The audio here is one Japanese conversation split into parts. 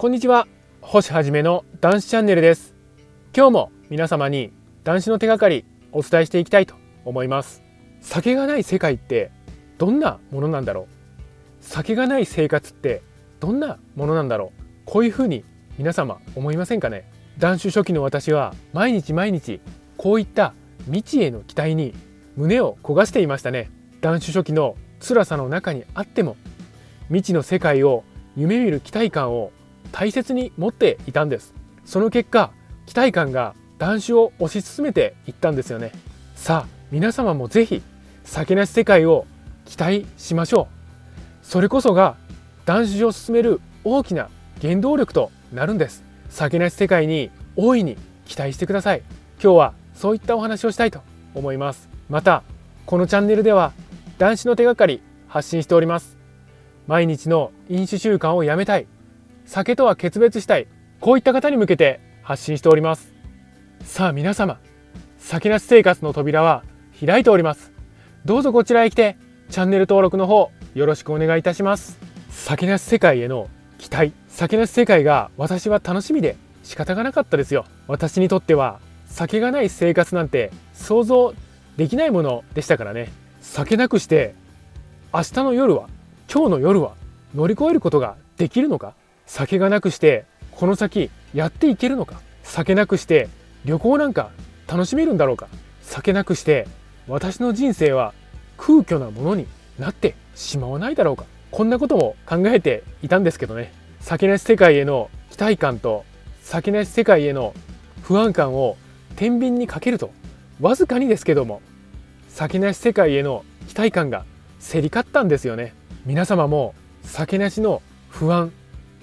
こんにちは。星はじめの男子チャンネルです。今日も皆様に男子の手がかりお伝えしていきたいと思います。酒がない世界ってどんなものなんだろう？酒がない生活ってどんなものなんだろう？こういうふうに皆様思いませんかね？断酒初期の私は毎日毎日こういった未知への期待に胸を焦がしていましたね。断酒初期の辛さの中にあっても未知の世界を夢見る期待感を大切に持っていたんです。その結果期待感が断酒を推し進めていったんですよね。さあ皆様も是非酒なし世界を期待しましょう。それこそが断酒を進める大きな原動力となるんです。酒なし世界に大いに期待してください。今日はそういったお話をしたいと思います。またこのチャンネルでは男子の手がかり発信しております。毎日の飲酒習慣をやめたい。酒とは決別したい。こういった方に向けて発信しております。さあ皆様酒なし生活の扉は開いております。どうぞこちらへ来てチャンネル登録の方よろしくお願いいたします。酒なし世界への期待。酒なし世界が私は楽しみで仕方がなかったですよ。私にとっては酒がない生活なんて想像できないものでしたからね。酒なくして明日の夜は今日の夜は乗り越えることができるのか。酒がなくしてこの先やっていけるのか？酒なくして旅行なんか楽しめるんだろうか？酒なくして私の人生は空虚なものになってしまわないだろうか？こんなことも考えていたんですけどね。酒なし世界への期待感と酒なし世界への不安感を天秤にかけるとわずかにですけども酒なし世界への期待感が競り勝ったんですよね。皆様も酒なしの不安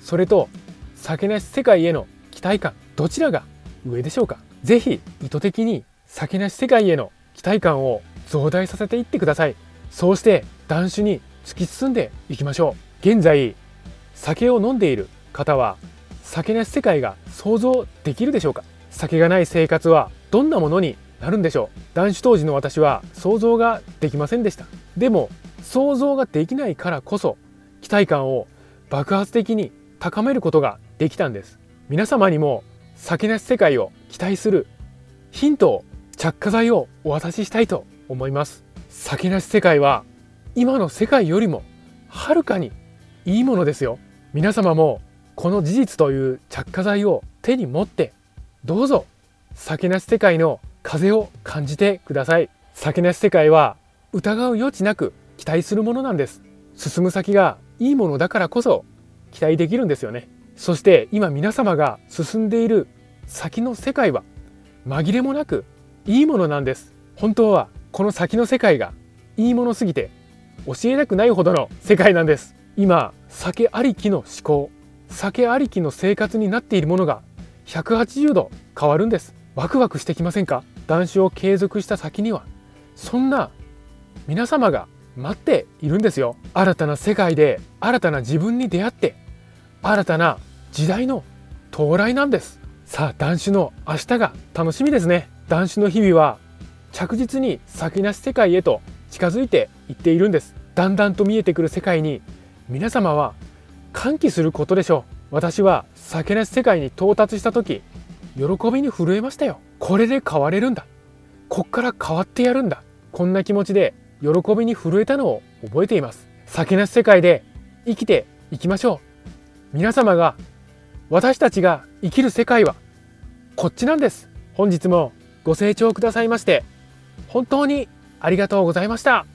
それと酒なし世界への期待感どちらが上でしょうか。是非意図的に酒なし世界への期待感を増大させていってください。そうして断酒に突き進んでいきましょう。現在酒を飲んでいる方は酒なし世界が想像できるでしょうか。酒がない生活はどんなものになるんでしょう。断酒当時の私は想像ができませんでした。でも想像ができないからこそ期待感を爆発的に高めることができたんです。皆様にも酒なし世界を期待するヒントを着火剤をお渡ししたいと思います。酒なし世界は今の世界よりもはるかにいいものですよ。皆様もこの事実という着火剤を手に持ってどうぞ酒なし世界の風を感じてください。酒なし世界は疑う余地なく期待するものなんです。進む先がいいものだからこそ期待できるんですよね。そして今皆様が進んでいる先の世界は紛れもなくいいものなんです。本当はこの先の世界がいいものすぎて教えたくないほどの世界なんです。今酒ありきの思考酒ありきの生活になっているものが180度変わるんです。ワクワクしてきませんか？断酒を継続した先には。そんな皆様が待っているんですよ。新たな世界で新たな自分に出会って新たな時代の到来なんです。さあ断酒の明日が楽しみですね。断酒の日々は着実に先なし世界へと近づいていっているんです。だんだんと見えてくる世界に皆様は歓喜することでしょう。私は酒なし世界に到達した時喜びに震えましたよ。これで変われるんだ。こっから変わってやるんだ。こんな気持ちで喜びに震えたのを覚えています。酒なし世界で生きていきましょう。皆様が私たちが生きる世界はこっちなんです。本日もご清聴くださいまして本当にありがとうございました。